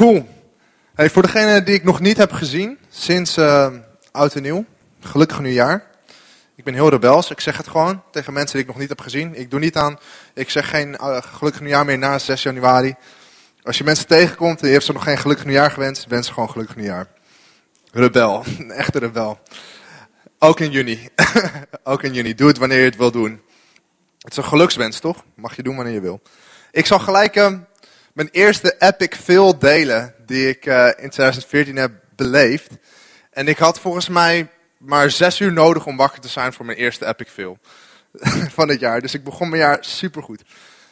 Cool. Voor degene die ik nog niet heb gezien, sinds uh, oud en nieuw, gelukkig nieuwjaar. Ik ben heel rebels, ik zeg het gewoon tegen mensen die ik nog niet heb gezien. Ik doe niet aan, ik zeg geen uh, gelukkig nieuwjaar meer na 6 januari. Als je mensen tegenkomt en je hebt ze nog geen gelukkig nieuwjaar gewenst, wens gewoon gelukkig nieuwjaar. Rebel, een echte rebel. Ook in juni. Ook in juni. Doe het wanneer je het wil doen. Het is een gelukswens, toch? Mag je doen wanneer je wil. Ik zal gelijk uh, mijn eerste epic fail delen die ik uh, in 2014 heb beleefd. En ik had volgens mij maar zes uur nodig om wakker te zijn voor mijn eerste epic fail van het jaar. Dus ik begon mijn jaar supergoed.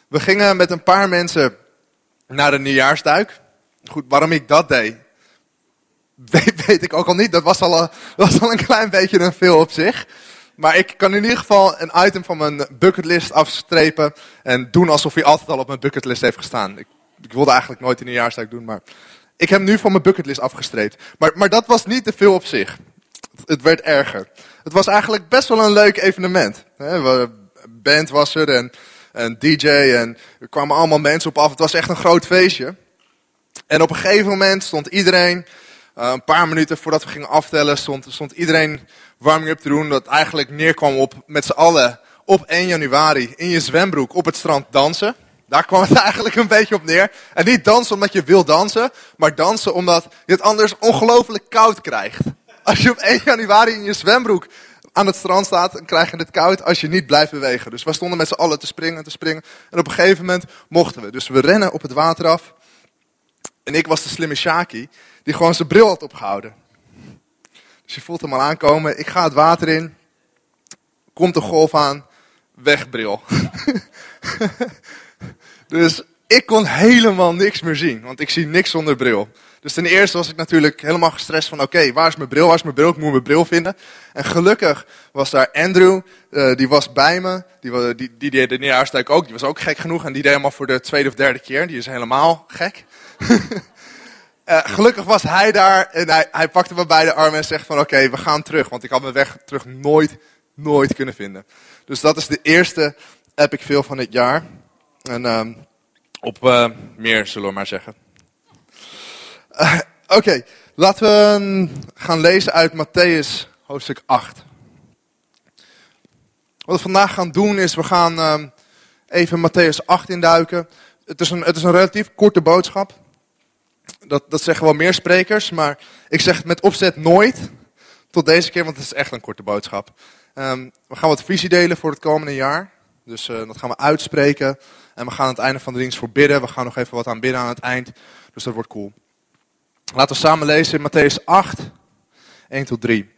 We gingen met een paar mensen naar de nieuwjaarsduik. Goed, waarom ik dat deed, weet, ik ook al niet. Dat was al, een, was al een klein beetje een veel op zich. Maar ik kan in ieder geval een item van mijn bucketlist afstrepen. En doen alsof hij altijd al op mijn bucketlist heeft gestaan. Ik wilde eigenlijk nooit een nieuwjaarsduik doen, maar ik heb nu van mijn bucketlist afgestreept. Maar, maar dat was niet te veel op zich. Het werd erger. Het was eigenlijk best wel een leuk evenement. Band was er en een DJ en er kwamen allemaal mensen op af. Het was echt een groot feestje. En op een gegeven moment stond iedereen, uh, een paar minuten voordat we gingen aftellen, stond, stond iedereen warming-up te doen. Dat eigenlijk neerkwam op met z'n allen op 1 januari in je zwembroek op het strand dansen. Daar kwam het eigenlijk een beetje op neer. En niet dansen omdat je wil dansen, maar dansen omdat je het anders ongelooflijk koud krijgt. Als je op 1 januari in je zwembroek aan het strand staat, dan krijg je het koud als je niet blijft bewegen. Dus we stonden met z'n allen te springen, te springen. En op een gegeven moment mochten we. Dus we rennen op het water af. En ik was de slimme Shaki, die gewoon zijn bril had opgehouden. Dus je voelt hem al aankomen. Ik ga het water in. Komt de golf aan. Weg bril. dus ik kon helemaal niks meer zien, want ik zie niks zonder bril. Dus ten eerste was ik natuurlijk helemaal gestrest van, oké, waar is mijn bril, waar is mijn bril, ik moet mijn bril vinden. En gelukkig was daar Andrew, uh, die was bij me, die, die, die deed de nieuwjaarsduik ook, die was ook gek genoeg en die deed helemaal voor de tweede of derde keer, die is helemaal gek. uh, gelukkig was hij daar en hij, hij pakte me bij de armen en zegt van, oké, we gaan terug, want ik had mijn weg terug nooit, nooit kunnen vinden. Dus dat is de eerste epic veel van het jaar. En uh, op uh, meer, zullen we maar zeggen. Uh, Oké, laten we gaan lezen uit Matthäus hoofdstuk 8. Wat we vandaag gaan doen is, we gaan uh, even Matthäus 8 induiken. Het is, een, het is een relatief korte boodschap. Dat, dat zeggen wel meer sprekers, maar ik zeg het met opzet nooit. Tot deze keer, want het is echt een korte boodschap. We gaan wat visie delen voor het komende jaar. Dus uh, dat gaan we uitspreken. En we gaan aan het einde van de dienst voor bidden. We gaan nog even wat aan bidden aan het eind. Dus dat wordt cool. Laten we samen lezen in Matthäus 8, 1 tot 3.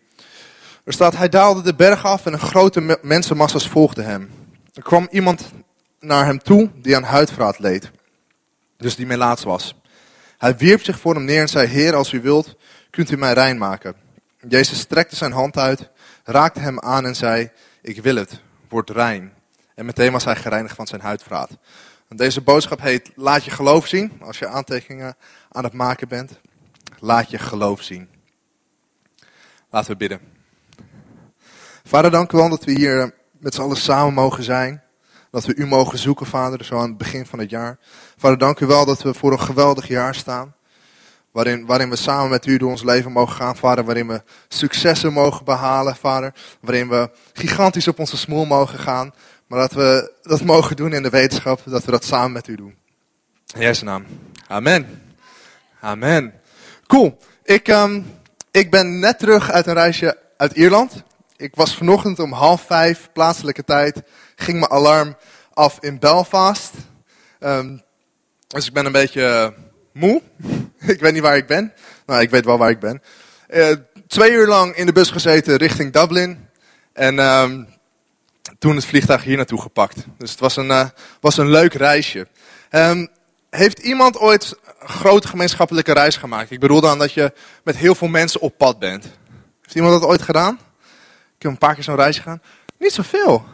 Er staat, hij daalde de berg af en een grote mensenmassa's volgden hem. Er kwam iemand naar hem toe die aan huidvraat leed. Dus die melaats was. Hij wierp zich voor hem neer en zei, Heer, als u wilt, kunt u mij rein maken. Jezus strekte zijn hand uit, raakte hem aan en zei, ik wil het, word rein. En meteen was hij gereinigd van zijn huidvraat. Deze boodschap heet Laat je geloof zien. Als je aantekeningen aan het maken bent. Laat je geloof zien. Laten we bidden. Vader, dank u wel dat we hier met z'n allen samen mogen zijn. Dat we u mogen zoeken, Vader, zo aan het begin van het jaar. Vader, dank u wel dat we voor een geweldig jaar staan. Waarin, waarin we samen met u door ons leven mogen gaan, Vader. Waarin we successen mogen behalen, Vader. Waarin we gigantisch op onze smoel mogen gaan. Maar dat we dat mogen doen in de wetenschap dat we dat samen met u doen. In Jezus naam. Amen. Amen. Cool. Ik, um, ik ben net terug uit een reisje uit Ierland. Ik was vanochtend om half vijf plaatselijke tijd. Ging mijn alarm af in Belfast. Um, dus ik ben een beetje moe. ik weet niet waar ik ben. Nou, ik weet wel waar ik ben. Uh, twee uur lang in de bus gezeten richting Dublin. En um, toen het vliegtuig hier naartoe gepakt. Dus het was een, uh, was een leuk reisje. Um, heeft iemand ooit een grote gemeenschappelijke reis gemaakt? Ik bedoel dan dat je met heel veel mensen op pad bent. Heeft iemand dat ooit gedaan? Ik heb een paar keer zo'n reis gedaan. Niet zoveel.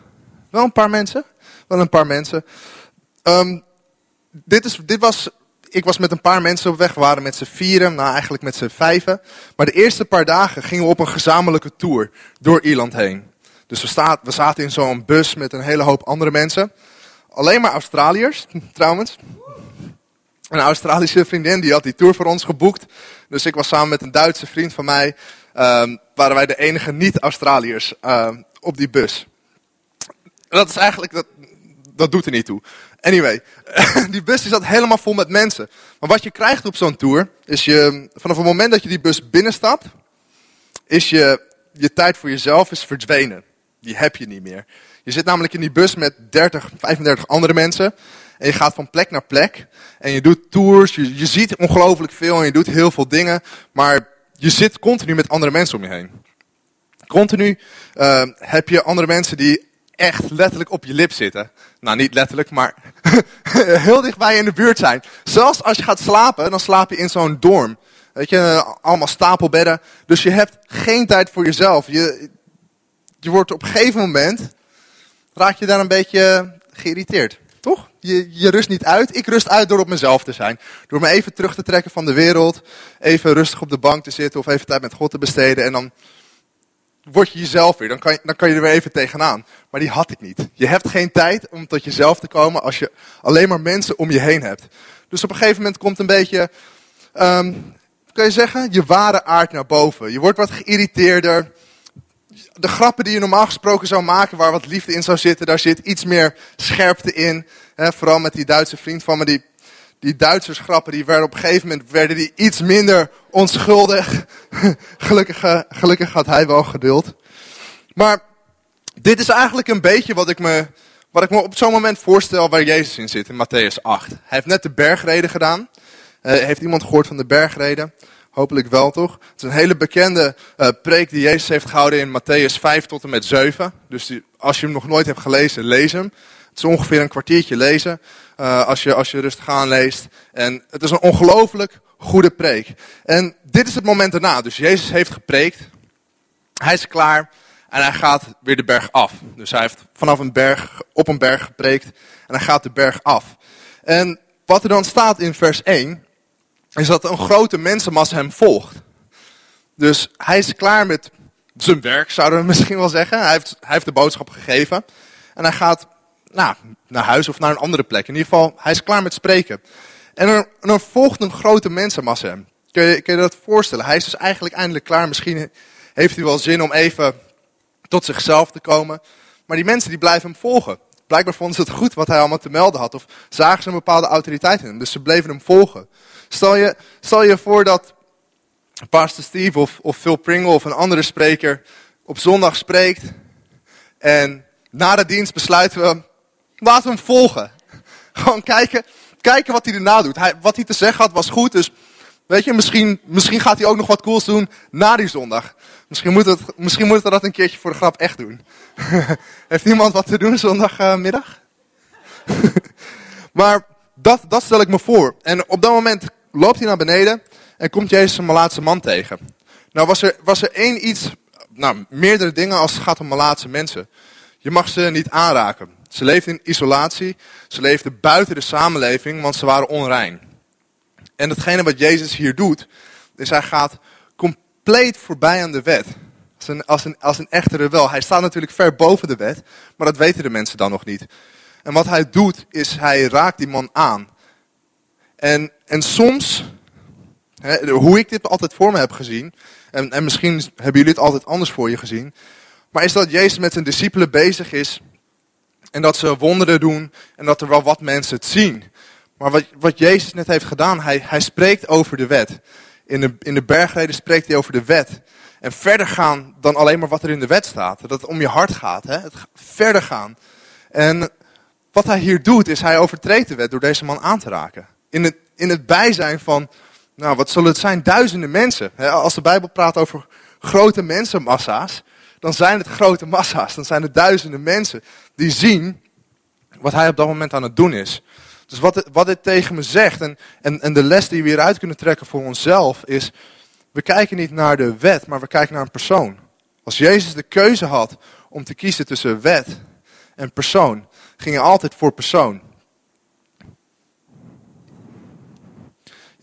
Wel een paar mensen. Wel een paar mensen. Um, dit, is, dit was ik was met een paar mensen op weg. We waren met z'n vieren, nou eigenlijk met z'n vijven. Maar de eerste paar dagen gingen we op een gezamenlijke tour door Ierland heen. Dus we, staat, we zaten in zo'n bus met een hele hoop andere mensen. Alleen maar Australiërs, trouwens. Een Australische vriendin die had die tour voor ons geboekt. Dus ik was samen met een Duitse vriend van mij. Um, waren wij de enige niet-Australiërs uh, op die bus. Dat is eigenlijk, dat, dat doet er niet toe. Anyway, die bus zat helemaal vol met mensen. Maar wat je krijgt op zo'n tour, is je, vanaf het moment dat je die bus binnenstapt, is je, je tijd voor jezelf is verdwenen. Die heb je niet meer. Je zit namelijk in die bus met 30, 35 andere mensen. En je gaat van plek naar plek. En je doet tours, je, je ziet ongelooflijk veel en je doet heel veel dingen. Maar je zit continu met andere mensen om je heen. Continu uh, heb je andere mensen die echt letterlijk op je lip zitten. Nou, niet letterlijk, maar heel dichtbij in de buurt zijn. Zelfs als je gaat slapen, dan slaap je in zo'n dorm. Weet je, allemaal stapelbedden. Dus je hebt geen tijd voor jezelf. Je, je wordt op een gegeven moment, raak je daar een beetje geïrriteerd. Toch? Je, je rust niet uit. Ik rust uit door op mezelf te zijn. Door me even terug te trekken van de wereld. Even rustig op de bank te zitten of even tijd met God te besteden. En dan word je jezelf weer. Dan kan je, dan kan je er weer even tegenaan. Maar die had ik niet. Je hebt geen tijd om tot jezelf te komen als je alleen maar mensen om je heen hebt. Dus op een gegeven moment komt een beetje, um, je zeggen, je ware aard naar boven. Je wordt wat geïrriteerder. De grappen die je normaal gesproken zou maken, waar wat liefde in zou zitten, daar zit iets meer scherpte in. vooral met die Duitse vriend van me, die die grappen, die werden op een gegeven moment werden die iets minder onschuldig. gelukkig, eh, gelukkig had hij wel geduld. Maar dit is eigenlijk een beetje wat ik me, wat ik me op zo'n moment voorstel waar Jezus in zit, in Matthäus 8. Hij heeft net de bergreden gedaan. Uh, heeft iemand gehoord van de bergreden? Hopelijk wel toch? Het is een hele bekende uh, preek die Jezus heeft gehouden in Matthäus 5 tot en met 7. Dus als je hem nog nooit hebt gelezen, lees hem. Het is ongeveer een kwartiertje lezen uh, als, je, als je rustig aan leest. En het is een ongelooflijk goede preek. En dit is het moment daarna. Dus Jezus heeft gepreekt. Hij is klaar. En hij gaat weer de berg af. Dus hij heeft vanaf een berg, op een berg gepreekt. En hij gaat de berg af. En wat er dan staat in vers 1, is dat een grote mensenmassa hem volgt. Dus hij is klaar met zijn werk, zouden we misschien wel zeggen. Hij heeft, hij heeft de boodschap gegeven. En hij gaat nou, naar huis of naar een andere plek. In ieder geval, hij is klaar met spreken. En er, er volgt een grote mensenmassa hem. Kun je, kun je dat voorstellen? Hij is dus eigenlijk eindelijk klaar. Misschien heeft hij wel zin om even tot zichzelf te komen. Maar die mensen die blijven hem volgen. Blijkbaar vonden ze het goed wat hij allemaal te melden had. Of zagen ze een bepaalde autoriteit in hem. Dus ze bleven hem volgen. Stel je, stel je voor dat Pastor Steve of, of Phil Pringle of een andere spreker op zondag spreekt. En na de dienst besluiten we, laten we hem volgen. Gewoon kijken, kijken wat hij erna doet. Hij, wat hij te zeggen had was goed, dus weet je, misschien, misschien gaat hij ook nog wat cools doen na die zondag. Misschien moet het, misschien moeten we dat een keertje voor de grap echt doen. Heeft iemand wat te doen zondagmiddag? maar dat, dat stel ik me voor. En op dat moment loopt hij naar beneden en komt Jezus een Malaatse man tegen. Nou was er, was er één iets, nou meerdere dingen als het gaat om Malaatse mensen. Je mag ze niet aanraken. Ze leefden in isolatie. Ze leefden buiten de samenleving, want ze waren onrein. En hetgene wat Jezus hier doet, is hij gaat compleet voorbij aan de wet. Als een, als een, als een echte rebel. Hij staat natuurlijk ver boven de wet, maar dat weten de mensen dan nog niet. En wat hij doet, is hij raakt die man aan. En, en soms, hè, hoe ik dit altijd voor me heb gezien, en, en misschien hebben jullie het altijd anders voor je gezien, maar is dat Jezus met zijn discipelen bezig is en dat ze wonderen doen en dat er wel wat mensen het zien. Maar wat, wat Jezus net heeft gedaan, hij, hij spreekt over de wet. In de, in de bergreden spreekt hij over de wet. En verder gaan dan alleen maar wat er in de wet staat. Dat het om je hart gaat. Hè? Het verder gaan. En wat hij hier doet, is hij overtreedt de wet door deze man aan te raken. In het, in het bijzijn van, nou wat zullen het zijn, duizenden mensen. Als de Bijbel praat over grote mensenmassa's, dan zijn het grote massa's. Dan zijn het duizenden mensen die zien wat hij op dat moment aan het doen is. Dus wat, wat dit tegen me zegt en, en, en de les die we hieruit kunnen trekken voor onszelf is, we kijken niet naar de wet, maar we kijken naar een persoon. Als Jezus de keuze had om te kiezen tussen wet en persoon, ging hij altijd voor persoon.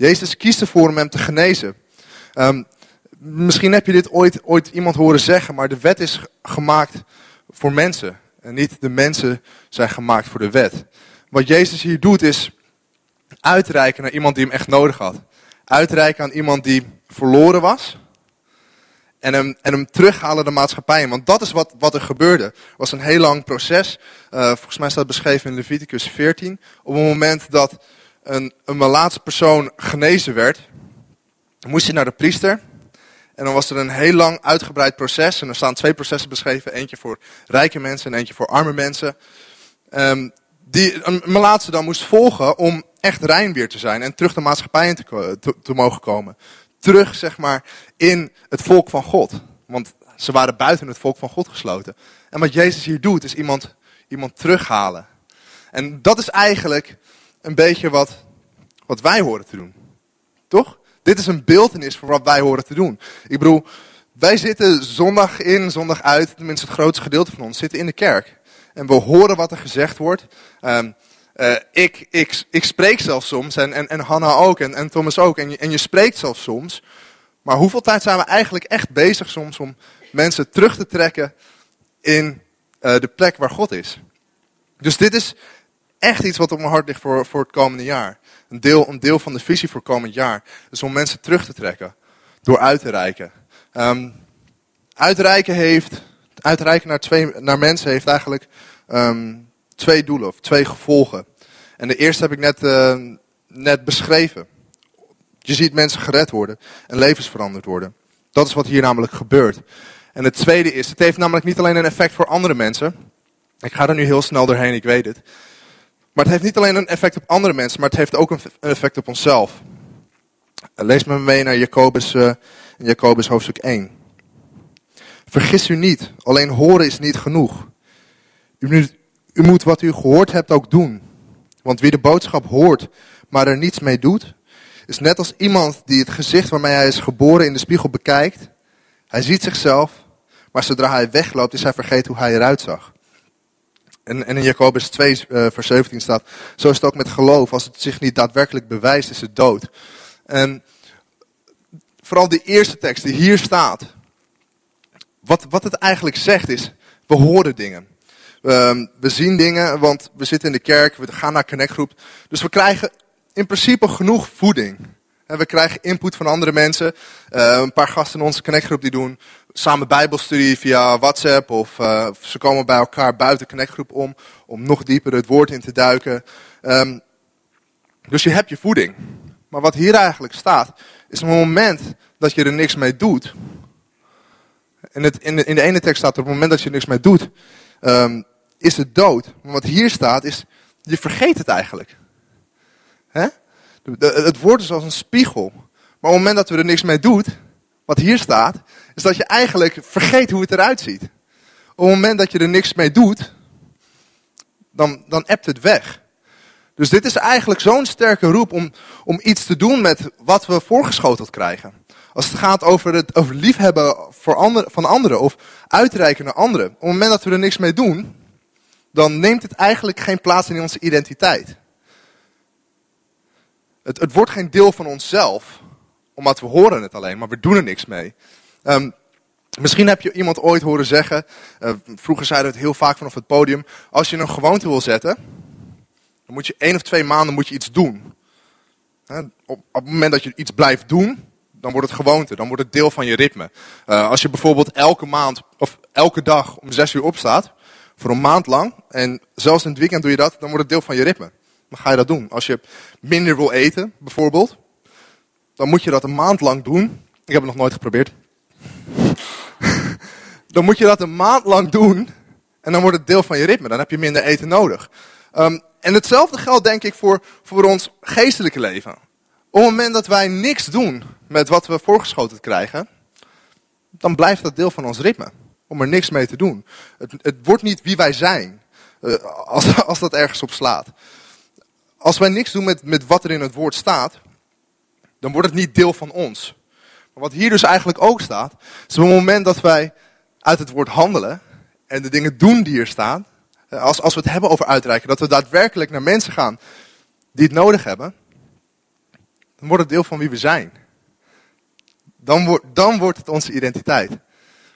Jezus kiest ervoor om hem te genezen. Um, misschien heb je dit ooit, ooit iemand horen zeggen, maar de wet is gemaakt voor mensen. En niet de mensen zijn gemaakt voor de wet. Wat Jezus hier doet is, uitreiken naar iemand die hem echt nodig had. Uitreiken aan iemand die verloren was. En hem, en hem terughalen de maatschappij. Want dat is wat, wat er gebeurde. Het was een heel lang proces. Uh, volgens mij staat beschreven in Leviticus 14. Op het moment dat een, een malaatse persoon genezen werd, moest hij naar de priester. En dan was er een heel lang uitgebreid proces. En er staan twee processen beschreven. Eentje voor rijke mensen en eentje voor arme mensen. Um, die een malaatse dan moest volgen om echt rein weer te zijn. En terug de maatschappij in te mogen komen. Terug, zeg maar, in het volk van God. Want ze waren buiten het volk van God gesloten. En wat Jezus hier doet, is iemand, iemand terughalen. En dat is eigenlijk een beetje wat, wat wij horen te doen. Toch? Dit is een beeldenis voor wat wij horen te doen. Ik bedoel, wij zitten zondag in, zondag uit, tenminste het grootste gedeelte van ons, zitten in de kerk. En we horen wat er gezegd wordt. Um, ik, ik, ik spreek zelfs soms, en, en, en Hanna ook, en, en Thomas ook, en en je spreekt zelfs soms. Maar hoeveel tijd zijn we eigenlijk echt bezig soms om mensen terug te trekken in uh, de plek waar God is? Dus dit is echt iets wat op mijn hart ligt voor, voor het komende jaar. Een deel, een deel van de visie voor komend jaar. Dus om mensen terug te trekken. Door uit te reiken. Um, uitreiken heeft, uitreiken naar, twee, naar mensen heeft eigenlijk um, twee doelen of twee gevolgen. En de eerste heb ik net, uh, net beschreven. Je ziet mensen gered worden en levens veranderd worden. Dat is wat hier namelijk gebeurt. En het tweede is, het heeft namelijk niet alleen een effect voor andere mensen. Ik ga er nu heel snel doorheen, ik weet het. Maar het heeft niet alleen een effect op andere mensen, maar het heeft ook een effect op onszelf. Lees me mee naar Jacobus, uh, Jacobus hoofdstuk 1. Vergis u niet, alleen horen is niet genoeg. U u moet wat u gehoord hebt ook doen. Want wie de boodschap hoort, maar er niets mee doet, is net als iemand die het gezicht waarmee hij is geboren in de spiegel bekijkt. Hij ziet zichzelf, maar zodra hij wegloopt, is hij vergeten hoe hij eruit zag. En, in Jacobus 2, uh, vers 17 staat, zo is het ook met geloof. Als het zich niet daadwerkelijk bewijst, is het dood. En vooral die eerste tekst die hier staat. Wat, wat het eigenlijk zegt is, we horen dingen. Um, we zien dingen, want we zitten in de kerk, we gaan naar connectgroep. Dus we krijgen in principe genoeg voeding. En we krijgen input van andere mensen. Uh, een paar gasten in onze connectgroep die doen samen bijbelstudie via WhatsApp. Of uh, ze komen bij elkaar buiten connectgroep om. Om nog dieper het woord in te duiken. Um, dus je hebt je voeding. Maar wat hier eigenlijk staat, is op het moment dat je er niks mee doet. In, het, in, de, in de ene tekst staat op het moment dat je er niks mee doet, um, is het dood. Maar wat hier staat is, je vergeet het eigenlijk. Het woord is als een spiegel. Maar op het moment dat we er niks mee doet, wat hier staat, is dat je eigenlijk vergeet hoe het eruit ziet. Op het moment dat je er niks mee doet, dan, dan ebt het weg. Dus dit is eigenlijk zo'n sterke roep om, om iets te doen met wat we voorgeschoteld krijgen. Als het gaat over het over liefhebben voor van anderen of uitreiken naar anderen. Op het moment dat we er niks mee doen, dan neemt het eigenlijk geen plaats in onze identiteit. Het, het wordt geen deel van onszelf, omdat we horen het alleen, maar we doen er niks mee. Um, misschien heb je iemand ooit horen zeggen, uh, vroeger zeiden we het heel vaak vanaf het podium, als je een gewoonte wil zetten, dan moet je één of twee maanden moet je iets doen. op, op, het moment dat je iets blijft doen, dan wordt het gewoonte, dan wordt het deel van je ritme. Uh, als je bijvoorbeeld elke maand of elke dag om zes uur opstaat, voor een maand lang, en zelfs in het weekend doe je dat, dan wordt het deel van je ritme. Dan ga je dat doen. Als je minder wil eten, bijvoorbeeld, dan moet je dat een maand lang doen. Ik heb het nog nooit geprobeerd. Dan moet je dat een maand lang doen. En dan wordt het deel van je ritme. Dan heb je minder eten nodig. Um, en hetzelfde geldt denk ik voor, voor ons geestelijke leven. Op het moment dat wij niks doen met wat we voorgeschoten krijgen, dan blijft dat deel van ons ritme. Om er niks mee te doen. Het, het wordt niet wie wij zijn. Uh, als, als dat ergens op slaat. Als wij niks doen met, met wat er in het woord staat, dan wordt het niet deel van ons. Maar wat hier dus eigenlijk ook staat, is op het moment dat wij uit het woord handelen en de dingen doen die er staan, eh, als, als we het hebben over uitreiken, dat we daadwerkelijk naar mensen gaan die het nodig hebben, dan wordt het deel van wie we zijn. Dan, wordt dan wordt het onze identiteit.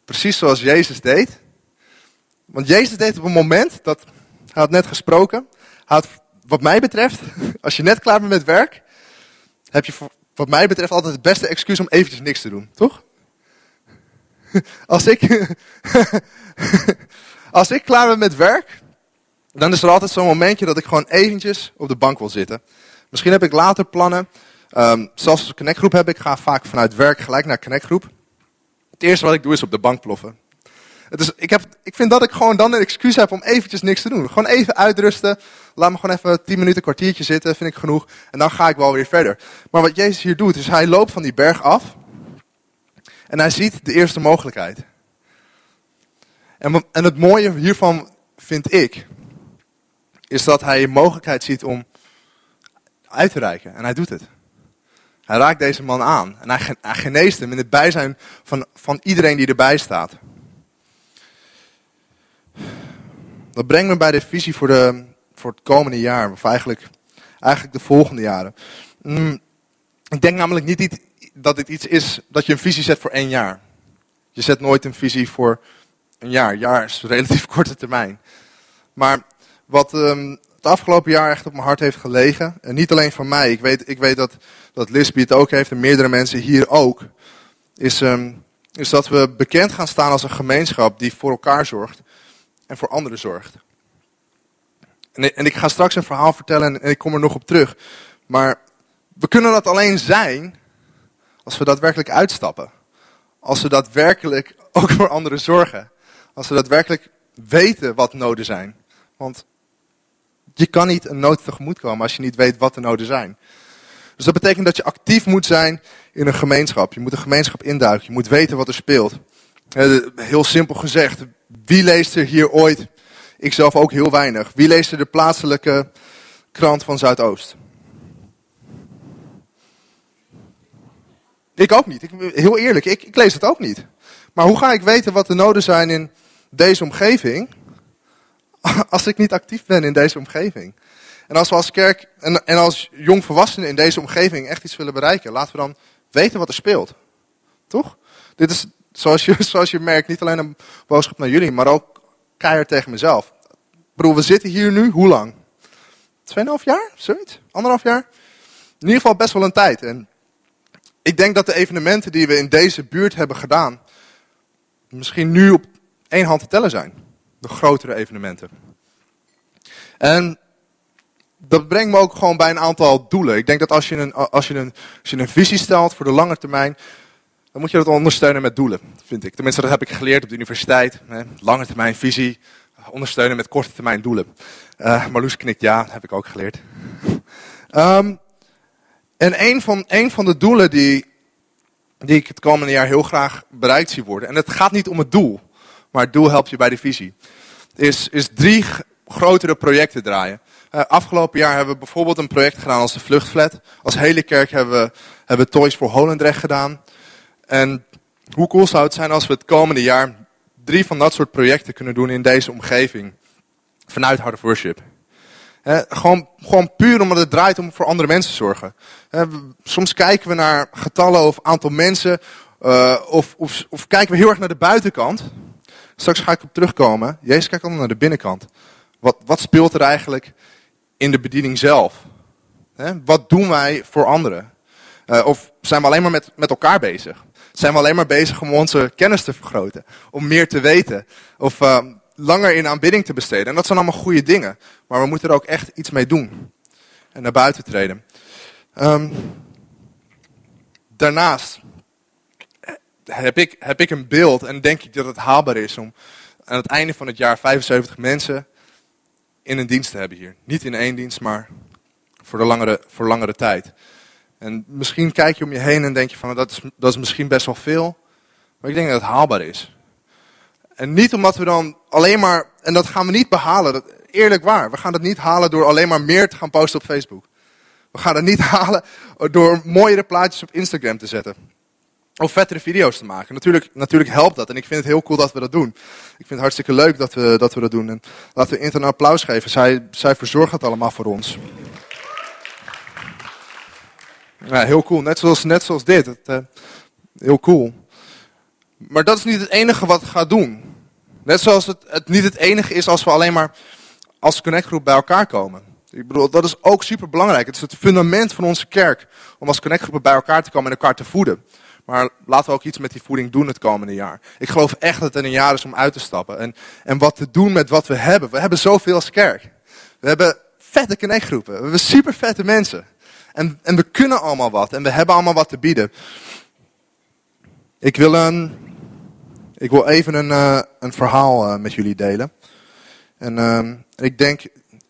Precies zoals Jezus deed. Want Jezus deed op een moment dat, hij had net gesproken, had wat mij betreft, als je net klaar bent met werk, heb je wat mij betreft altijd het beste excuus om eventjes niks te doen, toch? Als ik, als ik klaar ben met werk, dan is er altijd zo'n momentje dat ik gewoon eventjes op de bank wil zitten. Misschien heb ik later plannen. Um, zelfs als ik een heb, ik ga vaak vanuit werk gelijk naar connectgroep. Het eerste wat ik doe is op de bank ploffen. Is, ik, heb, ik vind dat ik gewoon dan een excuus heb om eventjes niks te doen. Gewoon even uitrusten. Laat me gewoon even tien minuten, een kwartiertje zitten, vind ik genoeg. En dan ga ik wel weer verder. Maar wat Jezus hier doet, is hij loopt van die berg af. En hij ziet de eerste mogelijkheid. En, en het mooie hiervan vind ik, is dat hij een mogelijkheid ziet om uit te reiken. En hij doet het. Hij raakt deze man aan. En hij, geneest hem in het bijzijn van, van iedereen die erbij staat. Dat brengt me bij de visie voor, de, voor het komende jaar. Of eigenlijk, eigenlijk de volgende jaren. Mm, ik denk namelijk niet dat dit iets is dat je een visie zet voor één jaar. Je zet nooit een visie voor een jaar. Een jaar is een relatief korte termijn. Maar wat um, het afgelopen jaar echt op mijn hart heeft gelegen. En niet alleen van mij. Ik weet, ik weet dat, dat Lisby het ook heeft en meerdere mensen hier ook. Is, um, is dat we bekend gaan staan als een gemeenschap die voor elkaar zorgt en voor anderen zorgt. En, en ik ga straks een verhaal vertellen en ik kom er nog op terug. Maar we kunnen dat alleen zijn als we daadwerkelijk uitstappen. Als we daadwerkelijk ook voor anderen zorgen. Als we daadwerkelijk weten wat noden zijn. Want je kan niet een nood tegemoet komen als je niet weet wat de noden zijn. Dus dat betekent dat je actief moet zijn in een gemeenschap. Je moet een gemeenschap induiken. Je moet weten wat er speelt. Heel simpel gezegd, wie leest er hier ooit? Ik zelf ook heel weinig. Wie leest er de plaatselijke krant van Zuidoost? Ik ook niet. Heel eerlijk, ik, ik lees het ook niet. Maar hoe ga ik weten wat de noden zijn in deze omgeving? Als ik niet actief ben in deze omgeving. En als we als kerk en, en als jongvolwassenen in deze omgeving echt iets willen bereiken, laten we dan weten wat er speelt. Toch? Dit is, zoals je, zoals je merkt, niet alleen een boodschap naar jullie, maar ook keihard tegen mezelf. Broer, we zitten hier nu, hoe lang? Tweeënhalf jaar? Zoiets? Anderhalf jaar? In ieder geval best wel een tijd. En ik denk dat de evenementen die we in deze buurt hebben gedaan, misschien nu op één hand te tellen zijn. De grotere evenementen. En dat brengt me ook gewoon bij een aantal doelen. Ik denk dat als je een, als je een, als je een visie stelt voor de lange termijn, dan moet je dat ondersteunen met doelen, vind ik. Tenminste, dat heb ik geleerd op de universiteit. Hè. Lange termijn visie, ondersteunen met korte termijn doelen. Uh, Marloes knikt ja, heb ik ook geleerd. Um, en een van, een van de doelen die, die ik het komende jaar heel graag bereikt zie worden, en het gaat niet om het doel, maar het doel helpt je bij de visie, is, is drie grotere projecten draaien. Uh, afgelopen jaar hebben we bijvoorbeeld een project gedaan als de Vluchtflat. Als hele kerk hebben we, hebben we Toys for Holendrecht gedaan. En hoe cool zou het zijn als we het komende jaar drie van dat soort projecten kunnen doen in deze omgeving. Vanuit Hard of Worship. Gewoon, gewoon puur omdat het draait om voor andere mensen te zorgen. soms kijken we naar getallen of aantal mensen. Uh, of, of, of, kijken we heel erg naar de buitenkant. Straks ga ik op terugkomen. Jezus kijkt altijd naar de binnenkant. Wat, wat speelt er eigenlijk in de bediening zelf? wat doen wij voor anderen? Uh, of zijn we alleen maar met, met elkaar bezig? Zijn we alleen maar bezig om onze kennis te vergroten? Om meer te weten? Of uh, langer in aanbidding te besteden? En dat zijn allemaal goede dingen. Maar we moeten er ook echt iets mee doen. En naar buiten treden. Um, daarnaast heb ik, heb ik een beeld en denk ik dat het haalbaar is om aan het einde van het jaar 75 mensen in een dienst te hebben hier. Niet in één dienst, maar voor, de langere, voor langere tijd. En misschien kijk je om je heen en denk je van dat is, dat is misschien best wel veel. Maar ik denk dat het haalbaar is. En niet omdat we dan alleen maar, en dat gaan we niet behalen, dat, eerlijk waar. We gaan het niet halen door alleen maar meer te gaan posten op Facebook. We gaan het niet halen door mooiere plaatjes op Instagram te zetten. Of vettere video's te maken. Natuurlijk, natuurlijk helpt dat. En ik vind het heel cool dat we dat doen. Ik vind het hartstikke leuk dat we dat, we dat doen. En laten we Inter applaus geven. Zij, zij verzorgt het allemaal voor ons. Ja, heel cool. Net zoals, net zoals dit. Het, uh, heel cool. Maar dat is niet het enige wat het gaat doen. Net zoals het, niet het enige is als we alleen maar als connectgroep bij elkaar komen. Ik bedoel, dat is ook super belangrijk. Het is het fundament van onze kerk. Om als connectgroepen bij elkaar te komen en elkaar te voeden. Maar laten we ook iets met die voeding doen het komende jaar. Ik geloof echt dat het een jaar is om uit te stappen. En, en wat te doen met wat we hebben. We hebben zoveel als kerk. We hebben vette connectgroepen. We hebben super vette mensen. En, en we kunnen allemaal wat. En we hebben allemaal wat te bieden. Ik wil, een, ik wil even een, uh, een verhaal uh, met jullie delen. En uh, ik, denk,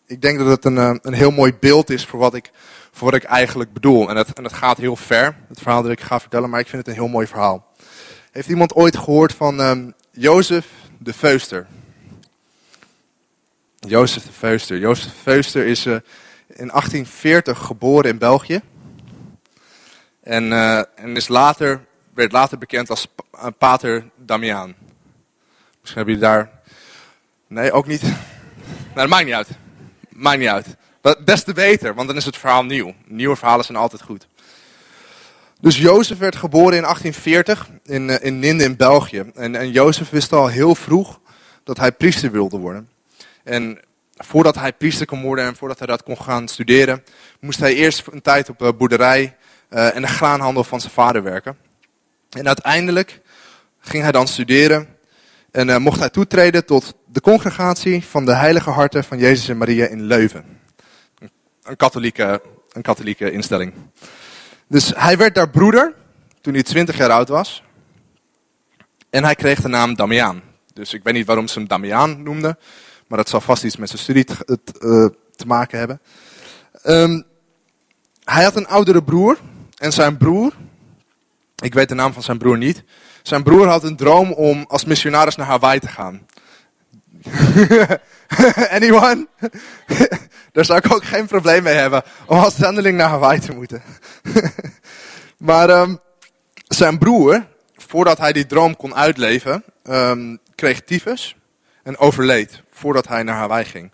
ik denk dat het een, een heel mooi beeld is voor wat ik, voor wat ik eigenlijk bedoel. En het, en het gaat heel ver, het verhaal dat ik ga vertellen, maar ik vind het een heel mooi verhaal. Heeft iemand ooit gehoord van um, Jozef de Veuster? Jozef de Veuster. Jozef de Veuster is in 1840 geboren in België. En, en is later, werd later bekend als Pater Damiaan. Misschien hebben jullie daar... Nee, ook niet. Nou, dat maakt niet uit. Maakt niet uit. Des te beter, want dan is het verhaal nieuw. Nieuwe verhalen zijn altijd goed. Dus Jozef werd geboren in 1840 in, uh, in Ninde in België. En, en Jozef wist al heel vroeg dat hij priester wilde worden. En voordat hij priester kon worden en voordat hij dat kon gaan studeren, moest hij eerst een tijd op de boerderij uh, en de graanhandel van zijn vader werken. En uiteindelijk ging hij dan studeren en uh, mocht hij toetreden tot de congregatie van de Heilige Harten van Jezus en Maria in Leuven een katholieke, een katholieke instelling. Dus hij werd daar broeder toen hij 20 jaar oud was. En hij kreeg de naam Damiaan. Dus ik weet niet waarom ze hem Damiaan noemden. Maar dat zal vast iets met zijn studie te, uh, te maken hebben. Um, hij had een oudere broer. En zijn broer, ik weet de naam van zijn broer niet. Zijn broer had een droom om als missionaris naar Hawaii te gaan. Anyone? Daar zou ik ook geen probleem mee hebben om als zendeling naar Hawaii te moeten. maar um, zijn broer, voordat hij die droom kon uitleven, um, kreeg tyfus en overleed voordat hij naar Hawaii ging.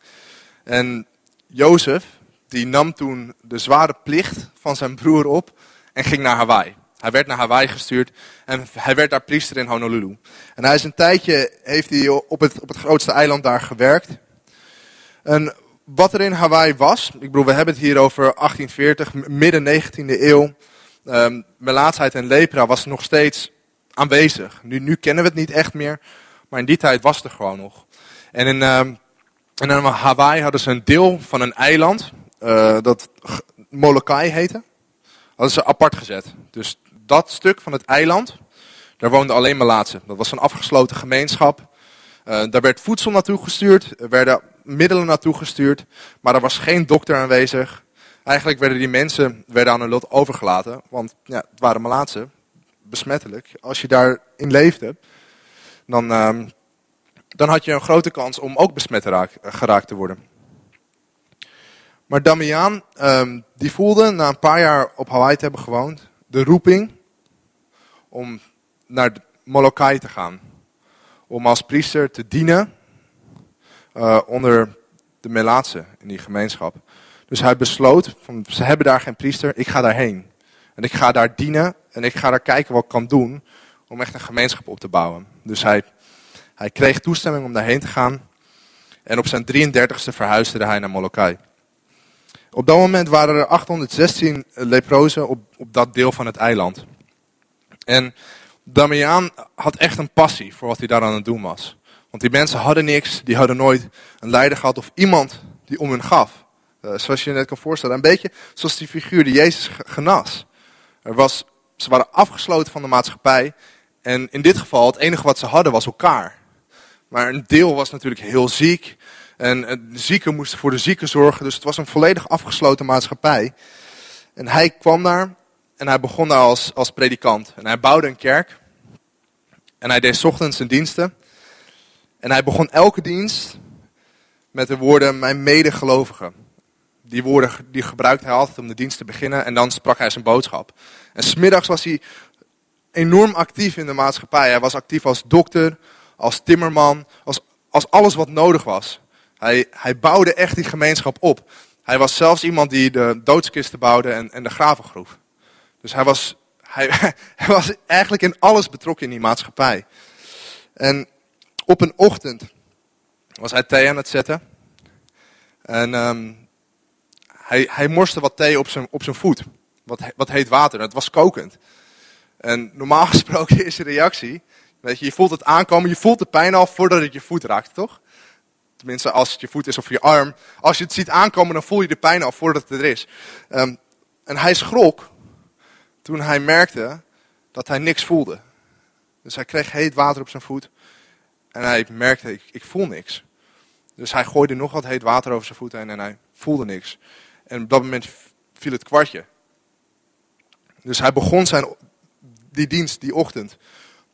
En Jozef, die nam toen de zware plicht van zijn broer op en ging naar Hawaii. Hij werd naar Hawaii gestuurd en hij werd daar priester in Honolulu. En hij is een tijdje heeft hij op het, op het grootste eiland daar gewerkt. En wat er in Hawaii was, ik bedoel, we hebben het hier over 1840, midden 19e eeuw. Um, melaatsheid en lepra was nog steeds aanwezig. Nu, nu kennen we het niet echt meer, maar in die tijd was het er gewoon nog. En in, um, in Hawaii hadden ze een deel van een eiland, uh, dat Molokai heette. Hadden ze apart gezet. Dus dat stuk van het eiland, daar woonden alleen Melaatsen. Dat was een afgesloten gemeenschap. Uh, daar werd voedsel naartoe gestuurd, er werden middelen naartoe gestuurd, maar er was geen dokter aanwezig. Eigenlijk werden die mensen werden aan hun lot overgelaten, want ja, het waren Melaatsen, besmettelijk. Als je daarin leefde, dan, uh, dan had je een grote kans om ook besmet geraakt te worden. Maar Damian, um, die voelde na een paar jaar op Hawaii te hebben gewoond, de roeping om naar Molokai te gaan. Om als priester te dienen uh, onder de Melaatse in die gemeenschap. Dus hij besloot, van, ze hebben daar geen priester, ik ga daarheen. En ik ga daar dienen en ik ga daar kijken wat ik kan doen om echt een gemeenschap op te bouwen. Dus hij, hij kreeg toestemming om daarheen te gaan. En op zijn 33ste verhuisde hij naar Molokai. Op dat moment waren er 816 leprozen op, op dat deel van het eiland. En Damian had echt een passie voor wat hij daar aan het doen was. Want die mensen hadden niks, die hadden nooit een leider gehad of iemand die om hun gaf. Uh, zoals je je net kan voorstellen. Een beetje zoals die figuur die Jezus genas. Er was, ze waren afgesloten van de maatschappij. En in dit geval, het enige wat ze hadden was elkaar. Maar een deel was natuurlijk heel ziek. En de zieken moesten voor de zieken zorgen. Dus het was een volledig afgesloten maatschappij. En hij kwam daar en hij begon daar als, als predikant. En hij bouwde een kerk. En hij deed ochtends zijn diensten. En hij begon elke dienst met de woorden, mijn medegelovigen. Die woorden die gebruikte hij altijd om de dienst te beginnen. En dan sprak hij zijn boodschap. En smiddags was hij enorm actief in de maatschappij. Hij was actief als dokter, als timmerman, als, als alles wat nodig was. Hij, hij bouwde echt die gemeenschap op. Hij was zelfs iemand die de doodskisten bouwde en, en de graven groef. Dus hij was, hij, was eigenlijk in alles betrokken in die maatschappij. En op een ochtend was hij thee aan het zetten. En um, hij, hij morste wat thee op zijn, op zijn voet. Wat, wat heet water. Het was kokend. En normaal gesproken is de reactie, weet je, je voelt het aankomen, je voelt de pijn al voordat het je voet raakt, toch? Tenminste, als het je voet is of je arm. Als je het ziet aankomen, dan voel je de pijn al voordat het er is. Um, en hij schrok toen hij merkte dat hij niks voelde. Dus hij kreeg heet water op zijn voet. En hij merkte, ik, ik voel niks. Dus hij gooide nog wat heet water over zijn voeten en hij voelde niks. En op dat moment viel het kwartje. Dus hij begon zijn, die dienst, die ochtend,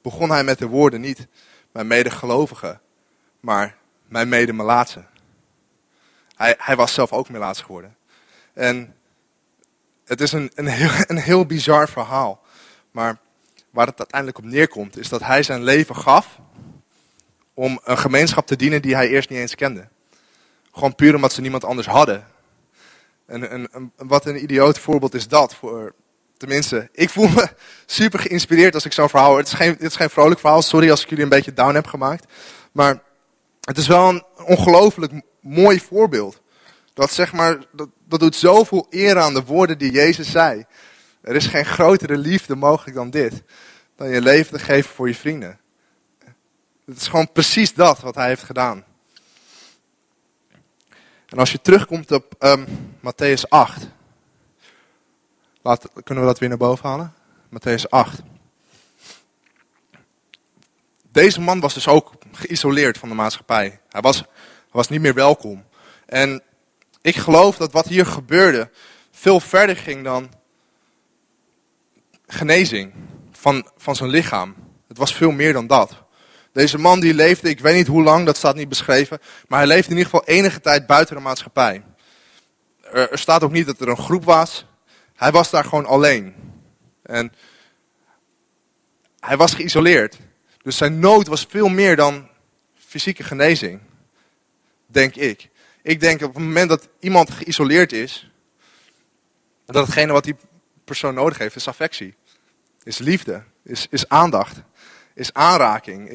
begon hij met de woorden niet mijn medegelovigen, maar mijn mede Hij, hij was zelf ook melaats geworden. En het is een, een, heel, een heel bizar verhaal. Maar waar het uiteindelijk op neerkomt, is dat hij zijn leven gaf om een gemeenschap te dienen die hij eerst niet eens kende. Gewoon puur omdat ze niemand anders hadden. En, en, wat een idioot voorbeeld is dat. Voor, tenminste, ik voel me super geïnspireerd als ik zo'n verhaal hoor. Het is, geen, het is geen vrolijk verhaal, sorry als ik jullie een beetje down heb gemaakt. Maar het is wel een ongelooflijk mooi voorbeeld. Dat, zeg maar, dat, dat doet zoveel eer aan de woorden die Jezus zei. Er is geen grotere liefde mogelijk dan dit. Dan je leven te geven voor je vrienden. Het is gewoon precies dat wat hij heeft gedaan. En als je terugkomt op um, Matthäus 8. Laat, kunnen we dat weer naar boven halen? Matthäus 8. Deze man was dus ook geïsoleerd van de maatschappij. Hij was, hij was niet meer welkom. En ik geloof dat wat hier gebeurde veel verder ging dan genezing van, van zijn lichaam. Het was veel meer dan dat. Deze man die leefde, ik weet niet hoe lang, dat staat niet beschreven, maar hij leefde in ieder geval enige tijd buiten de maatschappij. Er, er staat ook niet dat er een groep was. Hij was daar gewoon alleen. En hij was geïsoleerd. Dus zijn nood was veel meer dan fysieke genezing. Denk ik. Ik denk op het moment dat iemand geïsoleerd is, dat hetgene wat die persoon nodig heeft, is affectie. Is liefde. Is, is aandacht. Is aanraking.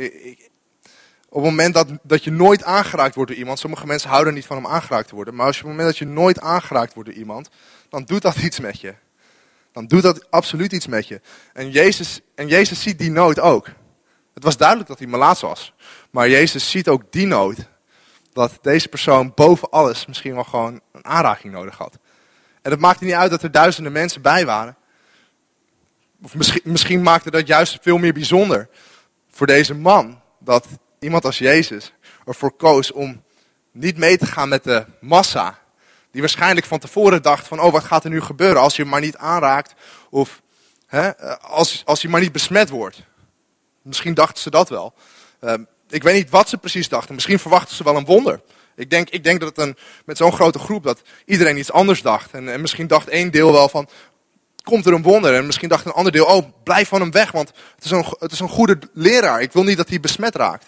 op het moment dat, dat je nooit aangeraakt wordt door iemand, sommige mensen houden niet van om aangeraakt te worden, maar als je op het moment dat je nooit aangeraakt wordt door iemand, dan doet dat iets met je. Dan doet dat absoluut iets met je. En Jezus, en Jezus ziet die nood ook. Het was duidelijk dat hij malaats was. Maar Jezus ziet ook die nood. Dat deze persoon boven alles misschien wel gewoon een aanraking nodig had. En het maakte niet uit dat er duizenden mensen bij waren. Of misschien, misschien maakte dat juist veel meer bijzonder voor deze man. Dat iemand als Jezus ervoor koos om niet mee te gaan met de massa. Die waarschijnlijk van tevoren dacht van, oh wat gaat er nu gebeuren als je hem maar niet aanraakt. Of hè, als, als je maar niet besmet wordt. Misschien dachten ze dat wel. Ehm, ik weet niet wat ze precies dachten. Misschien verwachten ze wel een wonder. Ik denk, ik denk dat het een, met zo'n grote groep dat iedereen iets anders dacht. En, en misschien dacht één deel wel van, komt er een wonder. En misschien dacht een ander deel, oh, blijf van hem weg, want het is, een, het is een goede leraar. Ik wil niet dat hij besmet raakt.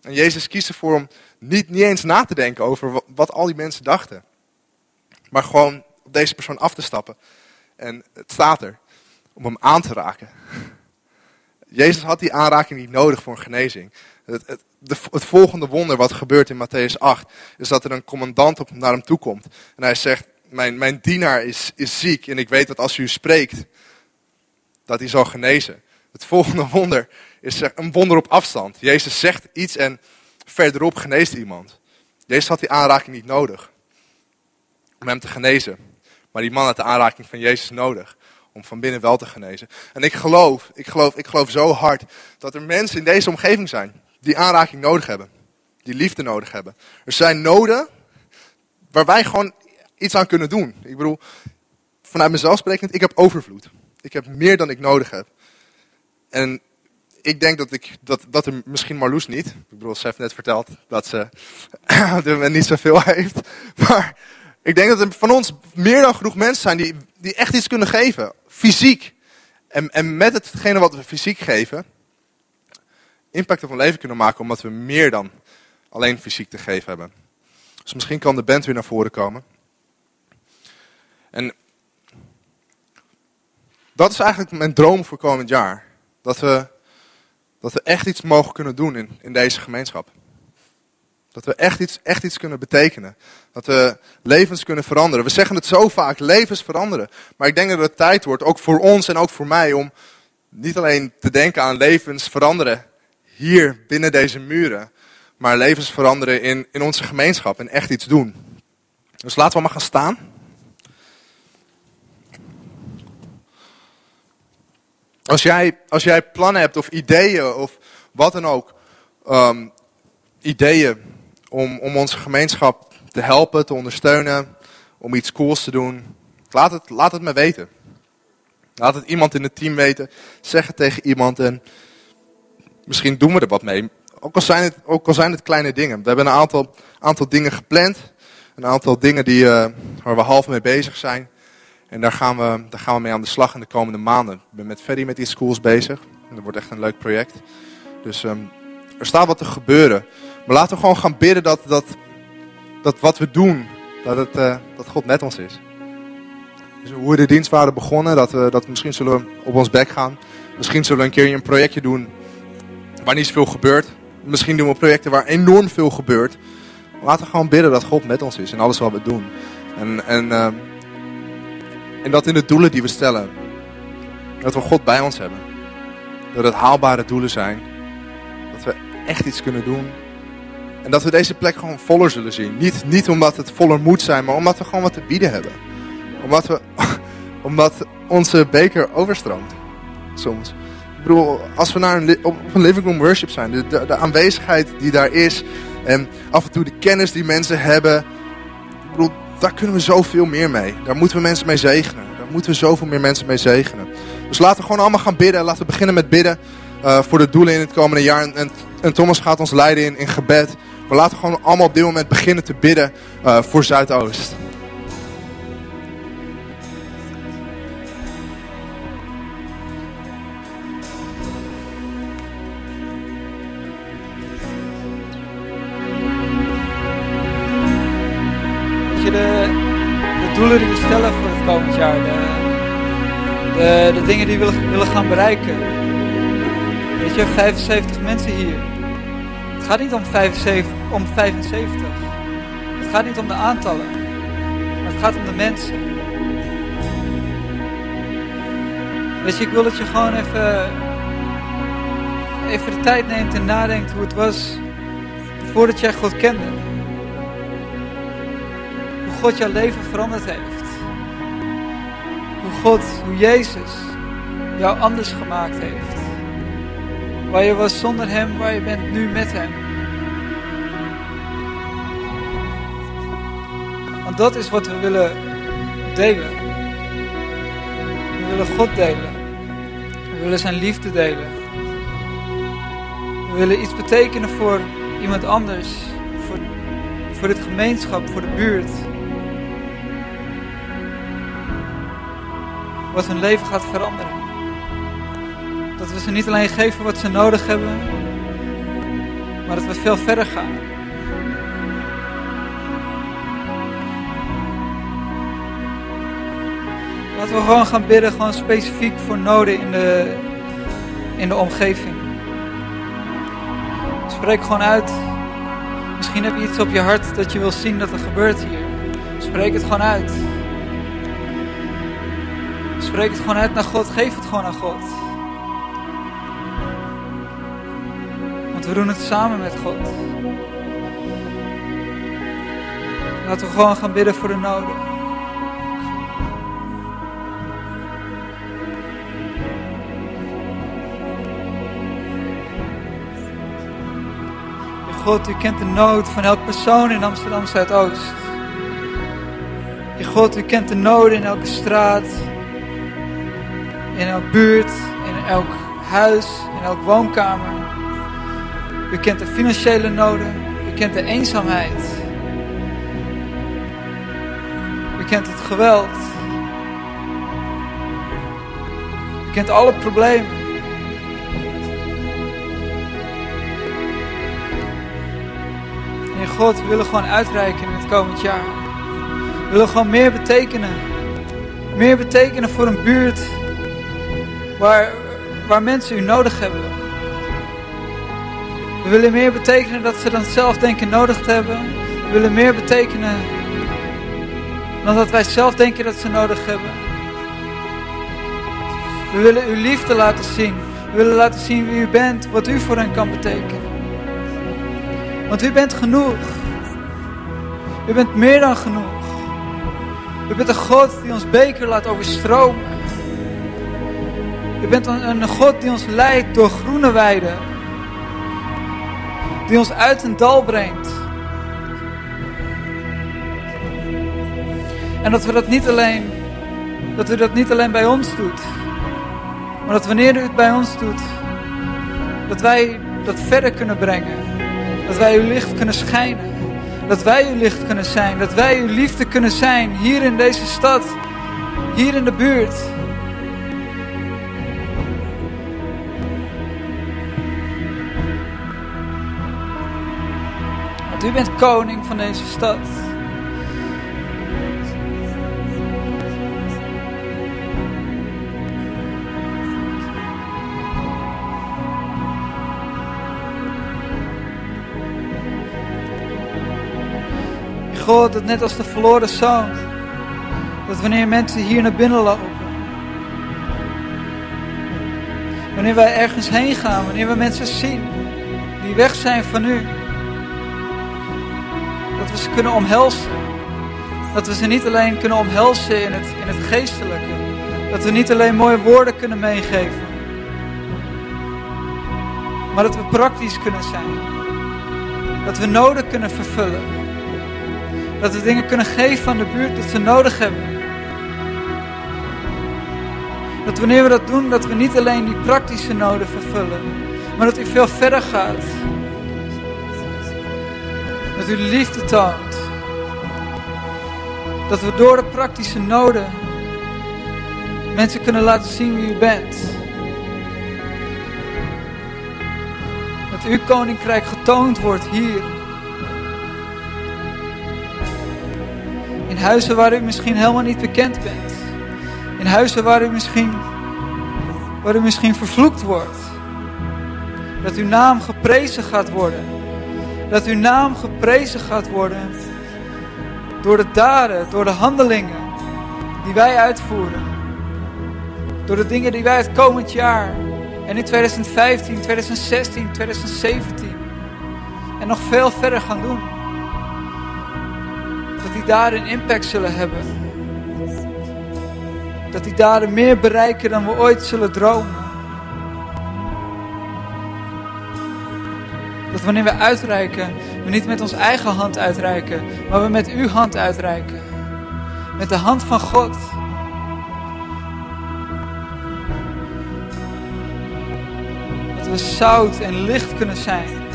En Jezus kiest ervoor om niet, niet eens na te denken over wat, wat al die mensen dachten. Maar gewoon op deze persoon af te stappen. En het staat er, om hem aan te raken. Jezus had die aanraking niet nodig voor een genezing. Het, het, het, volgende wonder wat gebeurt in Matthäus 8, is dat er een commandant op, naar hem toe komt. En hij zegt, mijn, mijn dienaar is, is ziek en ik weet dat als u spreekt, dat hij zal genezen. Het volgende wonder is een wonder op afstand. Jezus zegt iets en verderop geneest iemand. Jezus had die aanraking niet nodig om hem te genezen. Maar die man had de aanraking van Jezus nodig om van binnen wel te genezen. En ik geloof, ik geloof, ik geloof zo hard dat er mensen in deze omgeving zijn die aanraking nodig hebben. Die liefde nodig hebben. Er zijn noden waar wij gewoon iets aan kunnen doen. Ik bedoel, vanuit mezelf sprekend, ik heb overvloed. Ik heb meer dan ik nodig heb. En ik denk dat, ik, dat, dat er misschien Marloes niet. Ik bedoel, ze heeft net verteld dat ze er niet zoveel heeft. Maar ik denk dat er van ons meer dan genoeg mensen zijn die, die echt iets kunnen geven. Fysiek. En, en met hetgene wat we fysiek geven, impact op een leven kunnen maken, omdat we meer dan alleen fysiek te geven hebben. Dus misschien kan de band weer naar voren komen. En dat is eigenlijk mijn droom voor komend jaar. Dat we, dat we echt iets mogen kunnen doen in, in deze gemeenschap. Dat we echt iets, echt iets kunnen betekenen. Dat we levens kunnen veranderen. We zeggen het zo vaak, levens veranderen. Maar ik denk dat het tijd wordt, ook voor ons en ook voor mij, om niet alleen te denken aan levens veranderen hier binnen deze muren. Maar levens veranderen in, in onze gemeenschap en echt iets doen. Dus laten we maar gaan staan. Als jij, als jij plannen hebt of ideeën of wat dan ook, um, ideeën om, om onze gemeenschap te helpen, te ondersteunen, om iets cools te doen, laat het, laat het me weten. Laat het iemand in het team weten, zeg het tegen iemand en misschien doen we er wat mee. Ook al zijn het, ook al zijn het kleine dingen. We hebben een aantal, aantal dingen gepland, een aantal dingen die, uh, waar we half mee bezig zijn. En daar gaan, we, daar gaan we mee aan de slag in de komende maanden. Ik ben met Ferry met die schools bezig. Dat wordt echt een leuk project. Dus um, er staat wat te gebeuren. Maar laten we gewoon gaan bidden dat, dat, dat wat we doen, dat, het, uh, dat God met ons is. Dus hoe we de dienst waren begonnen, dat we, dat misschien zullen op ons bek gaan. Misschien zullen we een keer een projectje doen waar niet zoveel gebeurt. Misschien doen we projecten waar enorm veel gebeurt. Laten we gewoon bidden dat God met ons is in alles wat we doen. En, en uh, en dat in de doelen die we stellen, dat we God bij ons hebben. Dat het haalbare doelen zijn. Dat we echt iets kunnen doen. En dat we deze plek gewoon voller zullen zien. Niet, niet omdat het voller moet zijn, maar omdat we gewoon wat te bieden hebben. Omdat, we, omdat onze beker overstroomt. Soms. Ik bedoel, als we naar een, op een living room worship zijn, de, de, aanwezigheid die daar is. En af en toe de kennis die mensen hebben. Ik bedoel, daar kunnen we zoveel meer mee. Daar moeten we mensen mee zegenen. Daar moeten we zoveel meer mensen mee zegenen. Dus laten we gewoon allemaal gaan bidden. Laten we beginnen met bidden uh, voor de doelen in het komende jaar. En, en, en, Thomas gaat ons leiden in, in gebed. Maar laten we gewoon allemaal op dit moment beginnen te bidden uh, voor Zuidoost. doelen die we stellen voor het komend jaar. De, de, de dingen die we willen, willen gaan bereiken. Weet je, 75 mensen hier. Het gaat niet om 75, om 75. Het gaat niet om de aantallen. Maar het gaat om de mensen. Weet je, ik wil dat je gewoon even, even de tijd neemt en nadenkt hoe het was voordat jij God kende. God jouw leven veranderd heeft. Hoe God, hoe Jezus jou anders gemaakt heeft. Waar je was zonder Hem, waar je bent nu met Hem. Dat is wat we willen delen. We willen God delen. We willen Zijn liefde delen. We willen iets betekenen voor iemand anders. Voor, voor dit gemeenschap, voor de buurt. wat hun leven gaat veranderen. Dat we ze niet alleen geven wat ze nodig hebben, maar dat we veel verder gaan. Laten we gewoon gaan bidden, gewoon specifiek voor noden in de, in de omgeving. Spreek gewoon uit. Misschien heb je iets op je hart dat je wil zien dat er gebeurt hier. Spreek het gewoon uit. Spreek het gewoon uit naar God. Geef het gewoon aan God. Want we doen het samen met God. Laten we gewoon gaan bidden voor de noden. God, u kent de nood van elke persoon in Amsterdam Zuidoost. God, u kent de noden in elke straat, in elk buurt, in elk huis, in elk woonkamer. U kent de financiële noden, u kent de eenzaamheid. U kent het geweld. U kent alle problemen. God, we willen gewoon uitreiken in het komend jaar. We willen gewoon meer betekenen. Meer betekenen voor een buurt waar, waar mensen u nodig hebben. We willen meer betekenen dat ze dan zelf denken nodig te hebben. We willen meer betekenen dan dat wij zelf denken dat ze nodig hebben. We willen uw liefde laten zien. We willen laten zien wie u bent, wat u voor hen kan betekenen. Want u bent genoeg. U bent meer dan genoeg. U bent een God die ons beker laat overstromen. U bent een, God die ons leidt door groene weiden. Die ons uit een dal brengt. En dat we dat niet alleen, dat u dat niet alleen bij ons doet. Maar dat wanneer u het bij ons doet, dat wij dat verder kunnen brengen. Dat wij uw licht kunnen schijnen. Dat wij uw licht kunnen zijn. Dat wij uw liefde kunnen zijn. Hier in deze stad. Hier in de buurt. Want u bent koning van deze stad. God, dat net als de verloren zoon, dat wanneer mensen hier naar binnen lopen, wanneer wij ergens heen gaan, wanneer we mensen zien die weg zijn van u, dat we ze kunnen omhelzen. Dat we ze niet alleen kunnen omhelzen in het, in het geestelijke, dat we niet alleen mooie woorden kunnen meegeven, maar dat we praktisch kunnen zijn. Dat we noden kunnen vervullen. Dat we dingen kunnen geven aan de buurt dat ze nodig hebben. Dat wanneer we dat doen, dat we niet alleen die praktische noden vervullen, maar dat u veel verder gaat. Dat u liefde toont. Dat we door de praktische noden mensen kunnen laten zien wie u bent. Dat uw koninkrijk getoond wordt hier. In huizen waar u misschien helemaal niet bekend bent. In huizen waar u misschien, waar u misschien vervloekt wordt. Dat uw naam geprezen gaat worden. Dat uw naam geprezen gaat worden. Door de daden, door de handelingen die wij uitvoeren. Door de dingen die wij het komend jaar en in 2015, 2016, 2017 en nog veel verder gaan doen dat die daden impact zullen hebben. Dat die daden meer bereiken dan we ooit zullen dromen. Dat wanneer we uitreiken, we niet met onze eigen hand uitreiken, maar we met uw hand uitreiken. Met de hand van God. Dat we zout en licht kunnen zijn.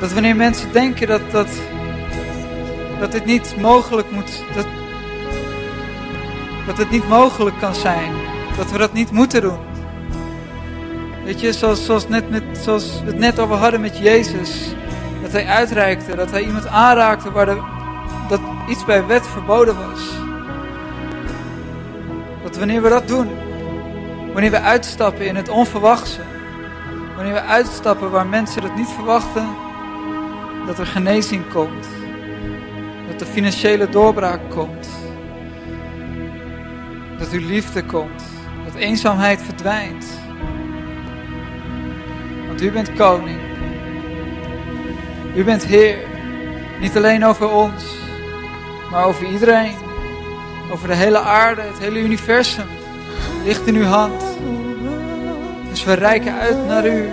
Dat wanneer mensen denken dat, dat, dat dit niet mogelijk moet, dat, dat het niet mogelijk kan zijn. Dat we dat niet moeten doen. Weet je, zoals, zoals, net met, zoals we het net over hadden met Jezus. Dat hij uitreikte, dat hij iemand aanraakte waar de, dat iets bij wet verboden was. Dat wanneer we dat doen, wanneer we uitstappen in het onverwachte, wanneer we uitstappen waar mensen het niet verwachten, dat er genezing komt. Dat er financiële doorbraak komt. Dat uw liefde komt. Dat eenzaamheid verdwijnt. Want u bent koning. U bent Heer. Niet alleen over ons, maar over iedereen. Over de hele aarde, het hele universum. Ligt in uw hand. Dus we reiken uit naar u.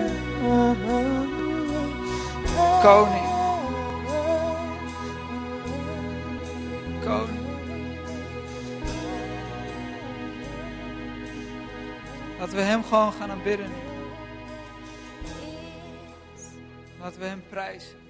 Koning. Laten we Hem gewoon gaan aanbidden. Laten we Hem prijzen.